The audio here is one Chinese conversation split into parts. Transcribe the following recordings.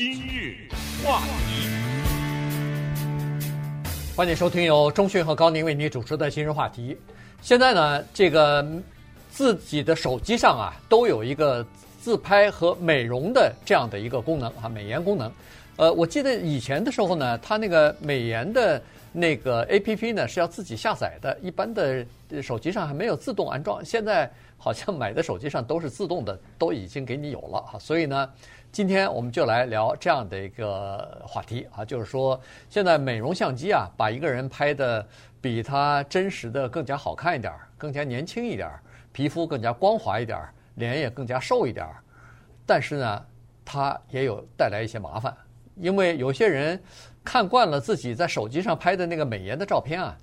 今日话题，欢迎收听由钟讯和高宁为你主持的今日话题。现在呢，这个自己的手机上啊，都有一个自拍和美容的这样的一个功能啊，美颜功能。呃，我记得以前的时候呢，它那个美颜的那个 APP 呢是要自己下载的，一般的手机上还没有自动安装。现在好像买的手机上都是自动的，都已经给你有了哈，所以呢。今天我们就来聊这样的一个话题啊，就是说现在美容相机啊，把一个人拍得比他真实的更加好看一点，更加年轻一点，皮肤更加光滑一点，脸也更加瘦一点。但是呢，它也有带来一些麻烦，因为有些人看惯了自己在手机上拍的那个美颜的照片啊，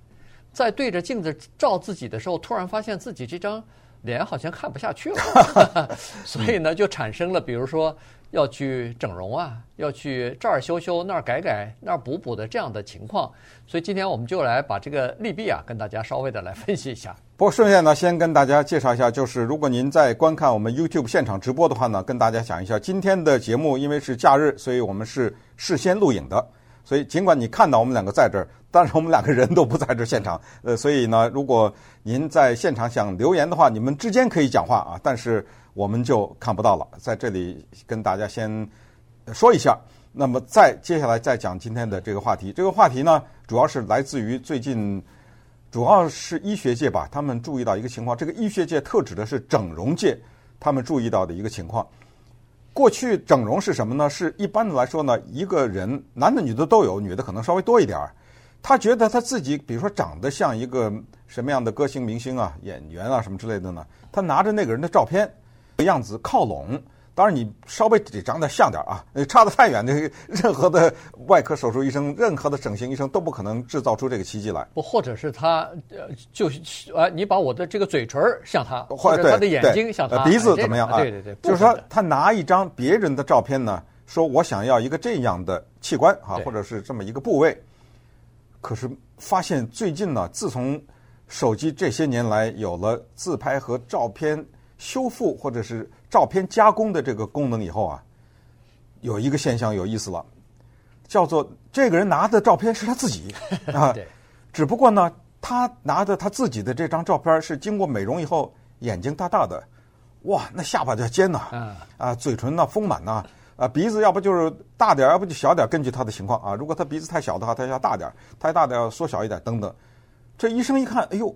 在对着镜子照自己的时候，突然发现自己这张脸好像看不下去了，所以呢，就产生了比如说。要去整容啊，要去这儿修修，那儿改改，那儿补补的这样的情况，所以今天我们就来把这个利弊啊，跟大家稍微的来分析一下。不过顺便呢，先跟大家介绍一下，就是如果您在观看我们 YouTube 现场直播的话呢，跟大家讲一下，今天的节目因为是假日，所以我们是事先录影的，所以尽管你看到我们两个在这儿，但是我们两个人都不在这现场。呃，所以呢，如果您在现场想留言的话，你们之间可以讲话啊，但是。我们就看不到了，在这里跟大家先说一下。那么再接下来再讲今天的这个话题。这个话题呢，主要是来自于最近，主要是医学界吧，他们注意到一个情况。这个医学界特指的是整容界，他们注意到的一个情况。过去整容是什么呢？是一般的来说呢，一个人男的女的都有，女的可能稍微多一点儿。他觉得他自己，比如说长得像一个什么样的歌星明星啊、演员啊什么之类的呢？他拿着那个人的照片。样子靠拢，当然你稍微得长得像点啊，差得太远，这个 任何的外科手术医生、任何的整形医生都不可能制造出这个奇迹来。不，或者是他呃，就是啊，你把我的这个嘴唇像他，或者他的眼睛像他，鼻子怎么样啊？对对对，就是说他拿一张别人的照片呢，说我想要一个这样的器官啊，或者是这么一个部位，可是发现最近呢，自从手机这些年来有了自拍和照片。修复或者是照片加工的这个功能以后啊，有一个现象有意思了，叫做这个人拿的照片是他自己 啊，只不过呢，他拿的他自己的这张照片是经过美容以后，眼睛大大的，哇，那下巴就尖呐，啊，嘴唇呢丰满呐，啊，鼻子要不就是大点儿，要不就小点儿，根据他的情况啊，如果他鼻子太小的话，他要大点儿，太大点要缩小一点，等等。这医生一看，哎呦。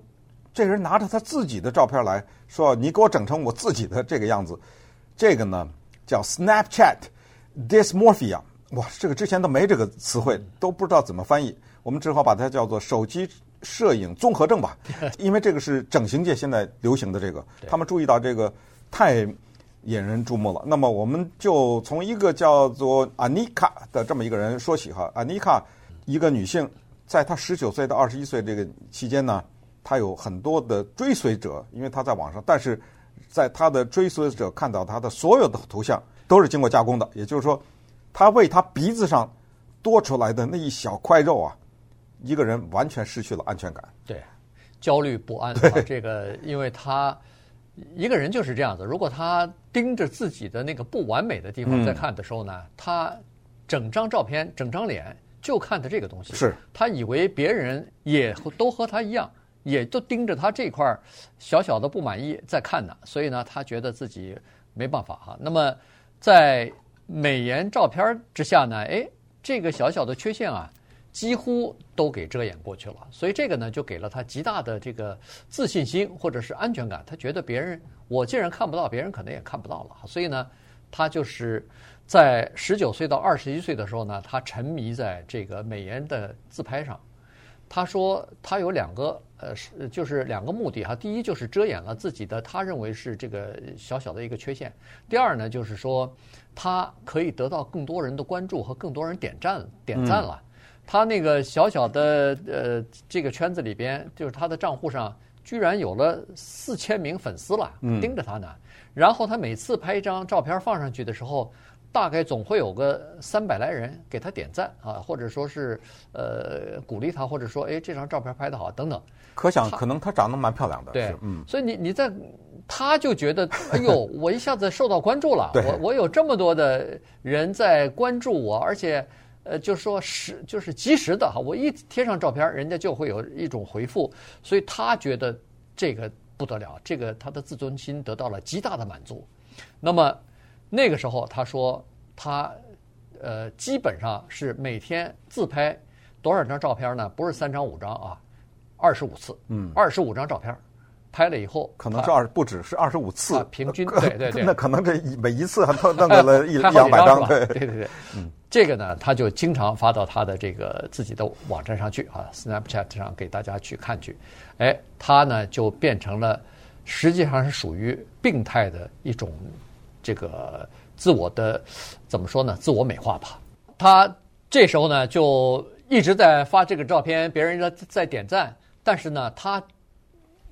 这个人拿着他自己的照片来说：“你给我整成我自己的这个样子。”这个呢叫 Snapchat dysmorphia。哇，这个之前都没这个词汇，都不知道怎么翻译。我们只好把它叫做手机摄影综合症吧，因为这个是整形界现在流行的这个。他们注意到这个太引人注目了。那么我们就从一个叫做 Anika 的这么一个人说起哈。Anika 一个女性，在她十九岁到二十一岁这个期间呢。他有很多的追随者，因为他在网上，但是在他的追随者看到他的所有的图像都是经过加工的，也就是说，他为他鼻子上多出来的那一小块肉啊，一个人完全失去了安全感。对，焦虑不安。对，这个因为他一个人就是这样子，如果他盯着自己的那个不完美的地方在看的时候呢，嗯、他整张照片、整张脸就看的这个东西，是他以为别人也都和他一样。也都盯着他这块小小的不满意在看呢，所以呢，他觉得自己没办法哈。那么，在美颜照片之下呢，哎，这个小小的缺陷啊，几乎都给遮掩过去了。所以这个呢，就给了他极大的这个自信心或者是安全感。他觉得别人我既然看不到，别人可能也看不到了。所以呢，他就是在十九岁到二十一岁的时候呢，他沉迷在这个美颜的自拍上。他说他有两个。呃，是就是两个目的哈。第一就是遮掩了自己的他认为是这个小小的一个缺陷。第二呢，就是说他可以得到更多人的关注和更多人点赞点赞了。他那个小小的呃这个圈子里边，就是他的账户上居然有了四千名粉丝了，盯着他呢。然后他每次拍一张照片放上去的时候。大概总会有个三百来人给他点赞啊，或者说是呃鼓励他，或者说哎这张照片拍得好等等。可想可能她长得蛮漂亮的。对，嗯。所以你你在她就觉得，哎呦，我一下子受到关注了，对我我有这么多的人在关注我，而且，呃，就是说是就是及时的哈，我一贴上照片，人家就会有一种回复，所以他觉得这个不得了，这个他的自尊心得到了极大的满足。那么那个时候，他说他呃基本上是每天自拍多少张照片呢？不是三张五张啊，二十五次，嗯，二十五张照片。拍了以后，可能是二不止是二十五次，啊，平均对对对，那可能这每一次还弄弄个了一 两百张，对对对对，嗯，这个呢，他就经常发到他的这个自己的网站上去啊，Snapchat 上给大家去看去，哎，他呢就变成了实际上是属于病态的一种这个自我的怎么说呢？自我美化吧。他这时候呢就一直在发这个照片，别人在在点赞，但是呢他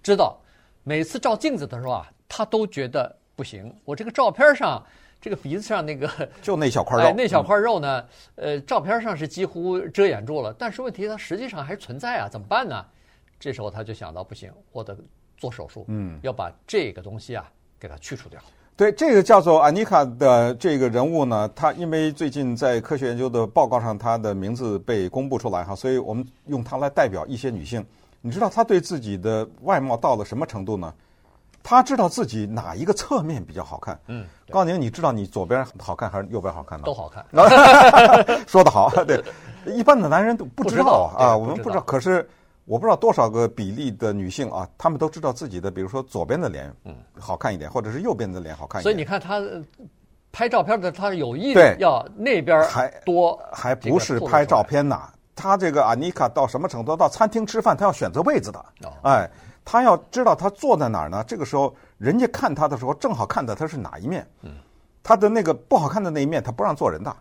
知道。每次照镜子的时候啊，他都觉得不行。我这个照片上，这个鼻子上那个 就那小块肉，哎，那小块肉呢？呃，照片上是几乎遮掩住了，但是问题它实际上还是存在啊，怎么办呢？这时候他就想到，不行，我得做手术，嗯，要把这个东西啊给它去除掉。对，这个叫做安妮卡的这个人物呢，她因为最近在科学研究的报告上，她的名字被公布出来哈，所以我们用它来代表一些女性。你知道他对自己的外貌到了什么程度呢？他知道自己哪一个侧面比较好看。嗯，高宁，你知道你左边好看还是右边好看呢？都好看。说得好，对，一般的男人都不知道啊，我们不知道。可是我不知道多少个比例的女性啊，她们都知道自己的，比如说左边的脸嗯好看一点，或者是右边的脸好看一点。所以你看他拍照片的，他有意的要那边还多，还不是拍照片呐。他这个阿妮卡到什么程度？到餐厅吃饭，他要选择位子的。哎，他要知道他坐在哪儿呢？这个时候，人家看他的时候，正好看的他是哪一面。嗯他的那个不好看的那一面，他不让坐人的。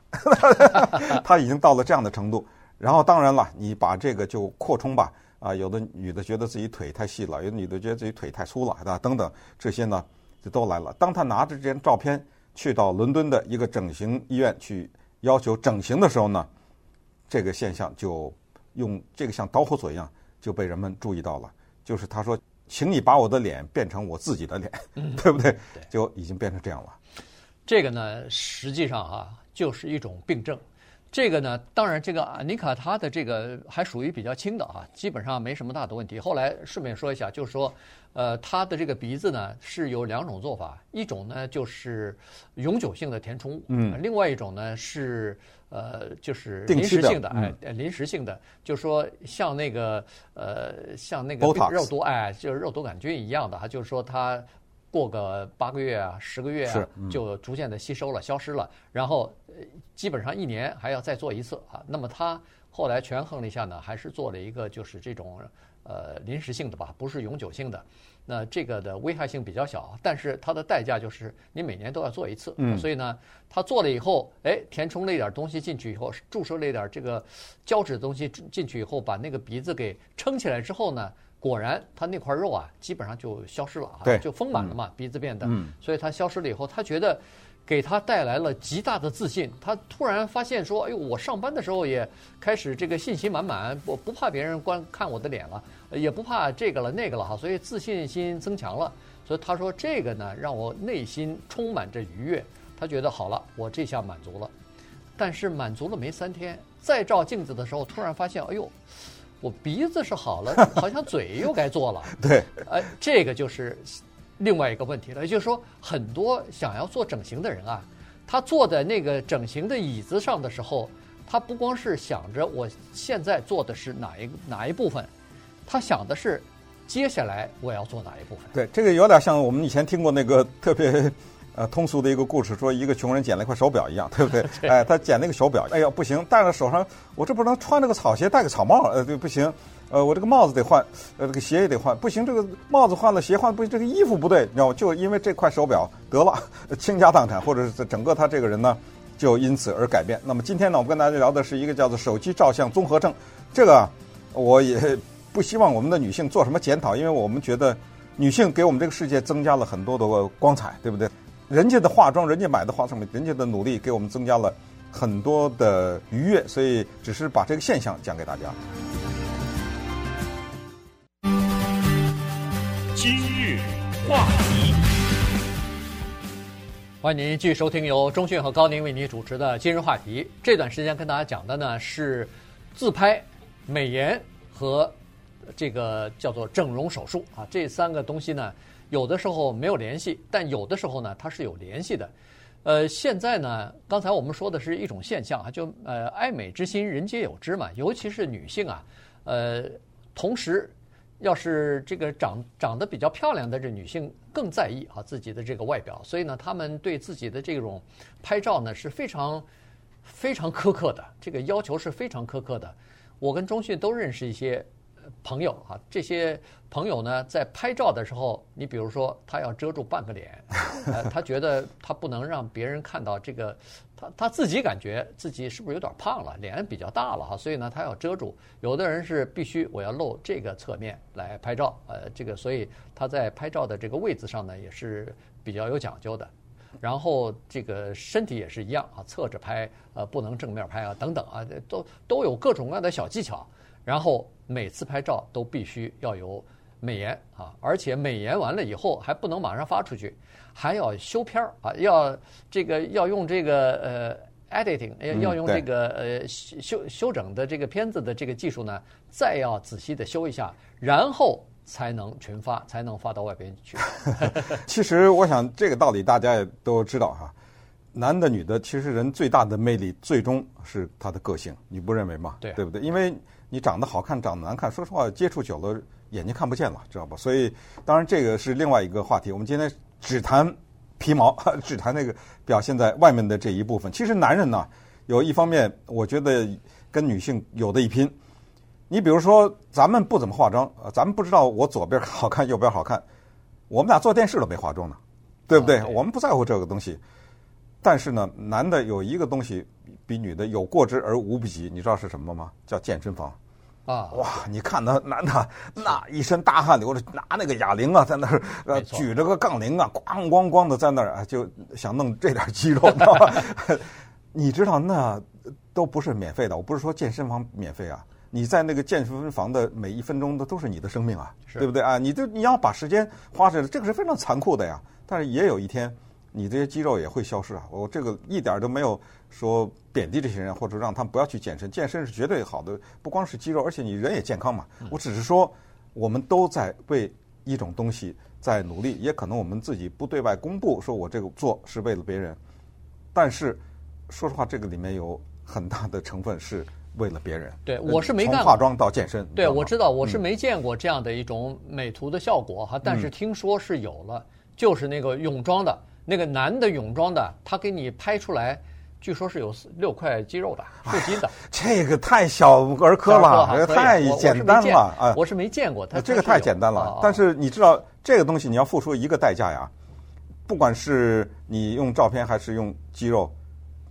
他已经到了这样的程度。然后，当然了，你把这个就扩充吧。啊，有的女的觉得自己腿太细了，有的女的觉得自己腿太粗了，啊，等等这些呢，就都来了。当他拿着这张照片去到伦敦的一个整形医院去要求整形的时候呢，这个现象就用这个像导火索一样就被人们注意到了，就是他说，请你把我的脸变成我自己的脸，嗯、对不对？对，就已经变成这样了。这个呢，实际上啊，就是一种病症。这个呢，当然，这个安妮卡她的这个还属于比较轻的啊，基本上没什么大的问题。后来顺便说一下，就是说，呃，她的这个鼻子呢是有两种做法，一种呢就是永久性的填充物，嗯，另外一种呢是呃就是临时性的，哎，临时性的，就是说像那个呃像那个肉毒哎，就是肉毒杆菌一样的哈，就是说它。过个八个月啊，十个月啊，就逐渐的吸收了，消失了。然后基本上一年还要再做一次啊。那么他后来权衡了一下呢，还是做了一个就是这种呃临时性的吧，不是永久性的。那这个的危害性比较小，但是它的代价就是你每年都要做一次。嗯。所以呢，他做了以后，哎，填充了一点东西进去以后，注射了一点这个胶质的东西进去以后，把那个鼻子给撑起来之后呢。果然，他那块肉啊，基本上就消失了啊，就丰满了嘛，鼻子变得，所以他消失了以后，他觉得给他带来了极大的自信。他突然发现说：“哎呦，我上班的时候也开始这个信心满满，我不怕别人观看我的脸了，也不怕这个了那个了哈，所以自信心增强了。所以他说这个呢，让我内心充满着愉悦。他觉得好了，我这下满足了。但是满足了没三天，再照镜子的时候，突然发现，哎呦。”我鼻子是好了，好像嘴又该做了。对，哎，这个就是另外一个问题了。也就是说，很多想要做整形的人啊，他坐在那个整形的椅子上的时候，他不光是想着我现在做的是哪一哪一部分，他想的是接下来我要做哪一部分。对，这个有点像我们以前听过那个特别。呃，通俗的一个故事，说一个穷人捡了一块手表一样，对不对？哎，他捡那个手表，哎呀，不行，戴在手上，我这不能穿着个草鞋，戴个草帽，呃，对，不行，呃，我这个帽子得换，呃，这个鞋也得换，不行，这个帽子换了，鞋换，不行，这个衣服不对，你知道吗？就因为这块手表得了倾家荡产，或者是整个他这个人呢，就因此而改变。那么今天呢，我们跟大家聊的是一个叫做手机照相综合症，这个我也不希望我们的女性做什么检讨，因为我们觉得女性给我们这个世界增加了很多的光彩，对不对？人家的化妆，人家买的化妆品，人家的努力给我们增加了很多的愉悦，所以只是把这个现象讲给大家。今日话题。欢迎您继续收听由中讯和高宁为您主持的今日话题。这段时间跟大家讲的呢是自拍、美颜和这个叫做整容手术啊，这三个东西呢，有的时候没有联系，但有的时候呢它是有联系的。呃，现在呢，刚才我们说的是一种现象啊，就呃爱美之心人皆有之嘛，尤其是女性啊，呃，同时。要是这个长长得比较漂亮的这女性更在意啊自己的这个外表，所以呢，她们对自己的这种拍照呢是非常非常苛刻的，这个要求是非常苛刻的。我跟中迅都认识一些。朋友啊，这些朋友呢，在拍照的时候，你比如说他要遮住半个脸，呃，他觉得他不能让别人看到这个，他他自己感觉自己是不是有点胖了，脸比较大了哈，所以呢，他要遮住。有的人是必须我要露这个侧面来拍照，呃，这个所以他在拍照的这个位置上呢，也是比较有讲究的。然后这个身体也是一样啊，侧着拍，呃，不能正面拍啊，等等啊，都都有各种各样的小技巧。然后每次拍照都必须要有美颜啊，而且美颜完了以后还不能马上发出去，还要修片儿啊，要这个要用这个呃 editing，要用这个呃修修整的这个片子的这个技术呢，再要仔细的修一下，然后才能群发，才能发到外边去。其实我想这个道理大家也都知道哈，男的女的，其实人最大的魅力最终是他的个性，你不认为吗？对，对不对？因为你长得好看，长得难看，说实话，接触久了眼睛看不见了，知道吧？所以，当然这个是另外一个话题。我们今天只谈皮毛，只谈那个表现在外面的这一部分。其实男人呢，有一方面，我觉得跟女性有的一拼。你比如说，咱们不怎么化妆，咱们不知道我左边好看，右边好看。我们俩做电视都没化妆呢，对不对？我们不在乎这个东西。但是呢，男的有一个东西。比女的有过之而无不及，你知道是什么吗？叫健身房。啊，哇！你看那男的那一身大汗流着，拿那个哑铃啊，在那儿呃举着个杠铃啊，咣咣咣的在那儿啊，就想弄这点肌肉，知道吧？你知道那都不是免费的。我不是说健身房免费啊，你在那个健身房的每一分钟的都是你的生命啊，对不对啊？你就你要把时间花在这，这个是非常残酷的呀。但是也有一天。你这些肌肉也会消失啊！我这个一点都没有说贬低这些人，或者让他们不要去健身。健身是绝对好的，不光是肌肉，而且你人也健康嘛。我只是说，我们都在为一种东西在努力，也可能我们自己不对外公布，说我这个做是为了别人。但是说实话，这个里面有很大的成分是为了别人。对，我是没干过。从化妆到健身。对，我知道，我是没见过这样的一种美图的效果哈，但是听说是有了，就是那个泳装的。那个男的泳装的，他给你拍出来，据说是有六块肌肉的，腹肌的。这个太小儿科了，这个太简单了啊！我是没见过，他这个太简单了。但是你知道，这个东西你要付出一个代价呀。不管是你用照片还是用肌肉，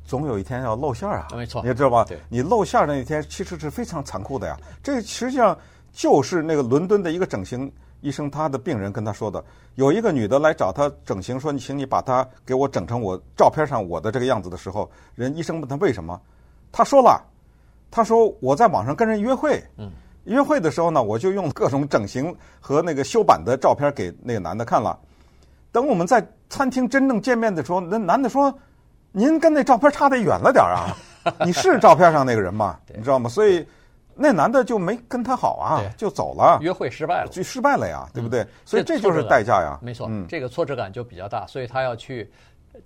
总有一天要露馅儿啊。没错，你知道吧？你露馅儿那一天，其实是非常残酷的呀。这实际上就是那个伦敦的一个整形。医生他的病人跟他说的，有一个女的来找他整形，说你请你把她给我整成我照片上我的这个样子的时候，人医生问他为什么，他说了，他说我在网上跟人约会，嗯，约会的时候呢，我就用各种整形和那个修版的照片给那个男的看了，等我们在餐厅真正见面的时候，那男的说，您跟那照片差得远了点啊，你是照片上那个人吗？你知道吗？所以。那男的就没跟他好啊，就走了，约会失败了，就失败了呀，对不对？所以这就是代价呀。没错，这个挫折感就比较大，所以他要去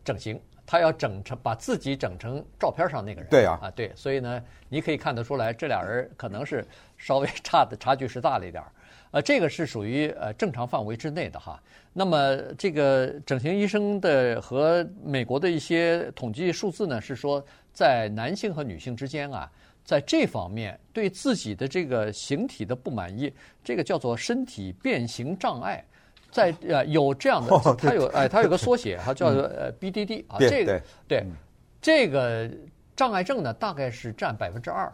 整形，他要整成把自己整成照片上那个人。对呀，啊对，所以呢，你可以看得出来，这俩人可能是稍微差的差距是大了一点儿。呃，这个是属于呃正常范围之内的哈。那么这个整形医生的和美国的一些统计数字呢，是说在男性和女性之间啊。在这方面，对自己的这个形体的不满意，这个叫做身体变形障碍，在呃有这样的，它有哎，它有个缩写，它叫做呃 BDD 啊，这个对这个障碍症呢，大概是占百分之二。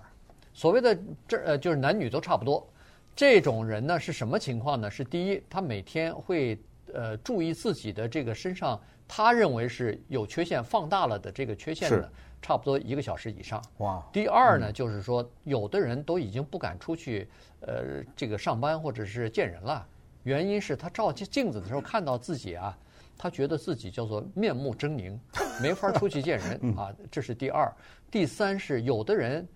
所谓的这呃就是男女都差不多。这种人呢是什么情况呢？是第一，他每天会呃注意自己的这个身上，他认为是有缺陷放大了的这个缺陷的。差不多一个小时以上。哇！第二呢，就是说，有的人都已经不敢出去，呃，这个上班或者是见人了。原因是他照镜子的时候看到自己啊，他觉得自己叫做面目狰狞，没法出去见人 啊。这是第二。第三是有的人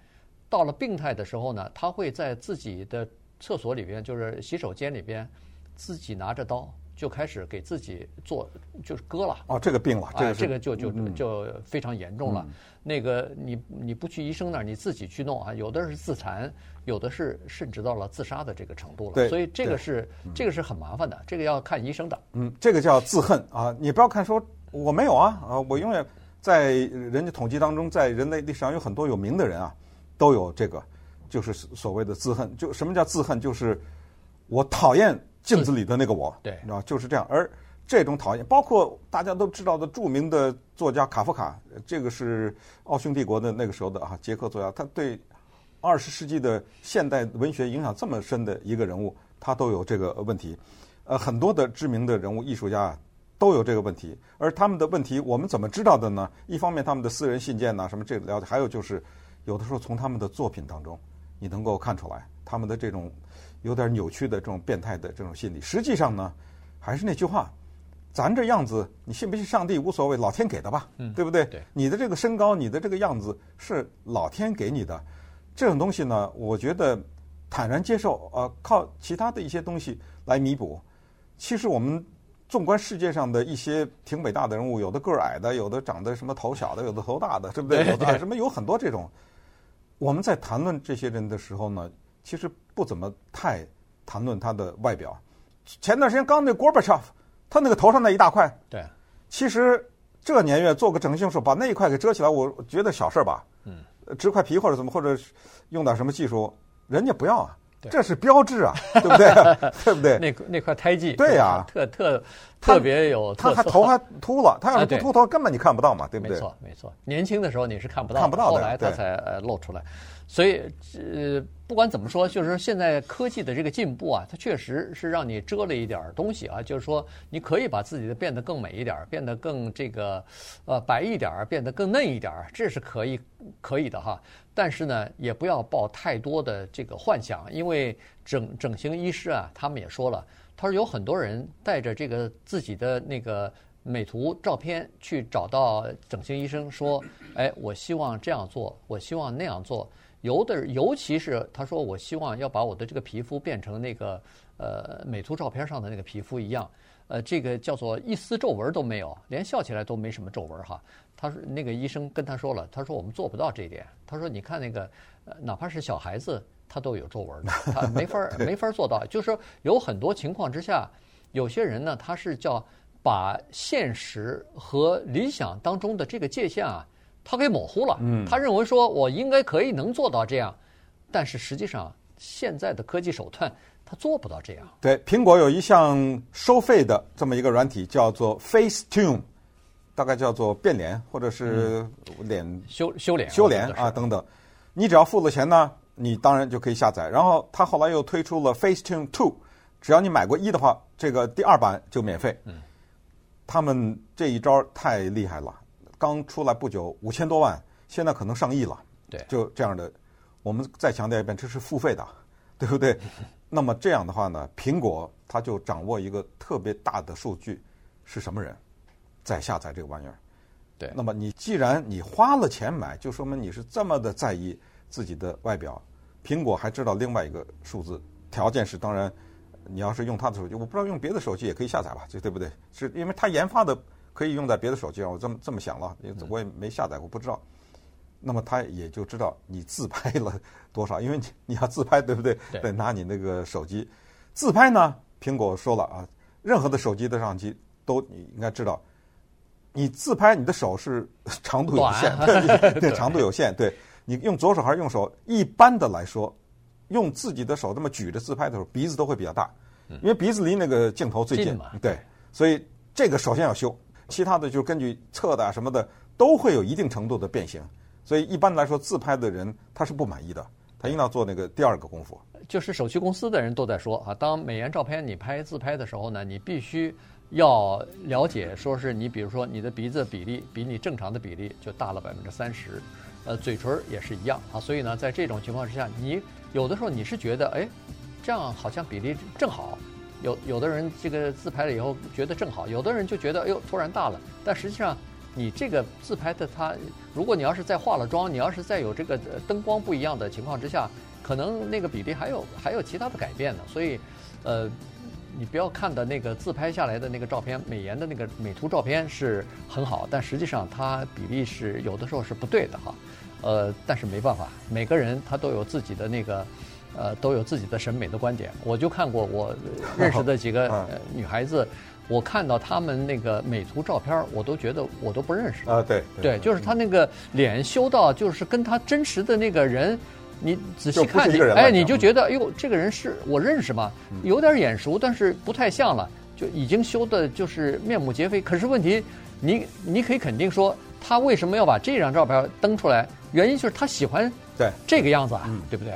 到了病态的时候呢，他会在自己的厕所里边，就是洗手间里边，自己拿着刀。就开始给自己做，就是割了。哦，这个病了，这个、啊、这个就就就非常严重了。嗯、那个你你不去医生那儿，你自己去弄啊。有的是自残，有的是甚至到了自杀的这个程度了。对，所以这个是这个是很麻烦的，这个要看医生的。嗯，这个叫自恨啊！你不要看说我没有啊啊！我永远在人家统计当中，在人类历史上有很多有名的人啊，都有这个，就是所谓的自恨。就什么叫自恨？就是我讨厌。镜子里的那个我，对，啊，就是这样。而这种讨厌，包括大家都知道的著名的作家卡夫卡，这个是奥匈帝国的那个时候的啊，捷克作家，他对二十世纪的现代文学影响这么深的一个人物，他都有这个问题。呃，很多的知名的人物、艺术家都有这个问题，而他们的问题，我们怎么知道的呢？一方面，他们的私人信件呐，什么这个了解；还有就是，有的时候从他们的作品当中，你能够看出来他们的这种。有点扭曲的这种变态的这种心理，实际上呢，还是那句话，咱这样子，你信不信上帝无所谓，老天给的吧，嗯，对不对？对，你的这个身高，你的这个样子是老天给你的，这种东西呢，我觉得坦然接受，呃，靠其他的一些东西来弥补。其实我们纵观世界上的一些挺伟大的人物，有的个儿矮的，有的长得什么头小的，有的头大的，对不对？有的什么有很多这种。我们在谈论这些人的时候呢，其实不怎么太谈论他的外表。前段时间刚那 Gorbachev，他那个头上那一大块，对，其实这年月做个整形手术把那一块给遮起来，我觉得小事吧。嗯，植块皮或者怎么，或者用点什么技术，人家不要啊，这是标志啊，对不对？对不对？那那块胎记，对呀，特特特别有特色。他还头还秃了，他要是不秃头，根本你看不到嘛，对不对？没错，没错。年轻的时候你是看不到，看不到的，后来他才呃露出来。所以，呃，不管怎么说，就是说现在科技的这个进步啊，它确实是让你遮了一点东西啊。就是说，你可以把自己的变得更美一点，变得更这个，呃，白一点，变得更嫩一点，这是可以可以的哈。但是呢，也不要抱太多的这个幻想，因为整整形医师啊，他们也说了，他说有很多人带着这个自己的那个美图照片去找到整形医生，说，哎，我希望这样做，我希望那样做。有的，尤其是他说，我希望要把我的这个皮肤变成那个呃美图照片上的那个皮肤一样，呃，这个叫做一丝皱纹都没有，连笑起来都没什么皱纹哈。他说那个医生跟他说了，他说我们做不到这一点。他说你看那个，呃，哪怕是小孩子他都有皱纹的，他没法没法做到。就是说有很多情况之下，有些人呢他是叫把现实和理想当中的这个界限啊。他给模糊了，他认为说我应该可以能做到这样，但是实际上现在的科技手段他做不到这样。对，苹果有一项收费的这么一个软体叫做 Facetune，大概叫做变脸或者是脸修修脸修脸啊等等。你只要付了钱呢，你当然就可以下载。然后他后来又推出了 Facetune Two，只要你买过一的话，这个第二版就免费。嗯，他们这一招太厉害了。刚出来不久，五千多万，现在可能上亿了。对，就这样的。我们再强调一遍，这是付费的，对不对？那么这样的话呢，苹果它就掌握一个特别大的数据，是什么人在下载这个玩意儿？对。那么你既然你花了钱买，就说明你是这么的在意自己的外表。苹果还知道另外一个数字，条件是当然，你要是用它的手机，我不知道用别的手机也可以下载吧？这对不对？是因为它研发的。可以用在别的手机上，我这么这么想了，因为我也没下载过，不知道。那么他也就知道你自拍了多少，因为你你要自拍，对不对？对。得拿你那个手机自拍呢。苹果说了啊，任何的手机的相机都你应该知道，你自拍你的手是 长度有限，对，对，长度有限。对，你用左手还是用手？一般的来说，用自己的手这么举着自拍的时候，鼻子都会比较大，因为鼻子离那个镜头最近。近嘛。对，所以这个首先要修。其他的就根据测的啊什么的都会有一定程度的变形，所以一般来说自拍的人他是不满意的，他应当做那个第二个功夫。就是手机公司的人都在说啊，当美颜照片你拍自拍的时候呢，你必须要了解，说是你比如说你的鼻子比例比你正常的比例就大了百分之三十，呃，嘴唇也是一样啊，所以呢，在这种情况之下，你有的时候你是觉得哎，这样好像比例正好。有有的人这个自拍了以后觉得正好，有的人就觉得哎呦突然大了。但实际上，你这个自拍的它，如果你要是再化了妆，你要是再有这个灯光不一样的情况之下，可能那个比例还有还有其他的改变呢。所以，呃。你不要看的那个自拍下来的那个照片，美颜的那个美图照片是很好，但实际上它比例是有的时候是不对的哈，呃，但是没办法，每个人他都有自己的那个，呃，都有自己的审美的观点。我就看过我认识的几个、呃、女孩子，我看到她们那个美图照片，我都觉得我都不认识啊，对对，就是她那个脸修到就是跟她真实的那个人。你仔细看，哎，你就觉得，哎呦，这个人是我认识吗？有点眼熟，但是不太像了，就已经修的就是面目皆非。可是问题，你你可以肯定说，他为什么要把这张照片登出来？原因就是他喜欢对这个样子啊，对不对？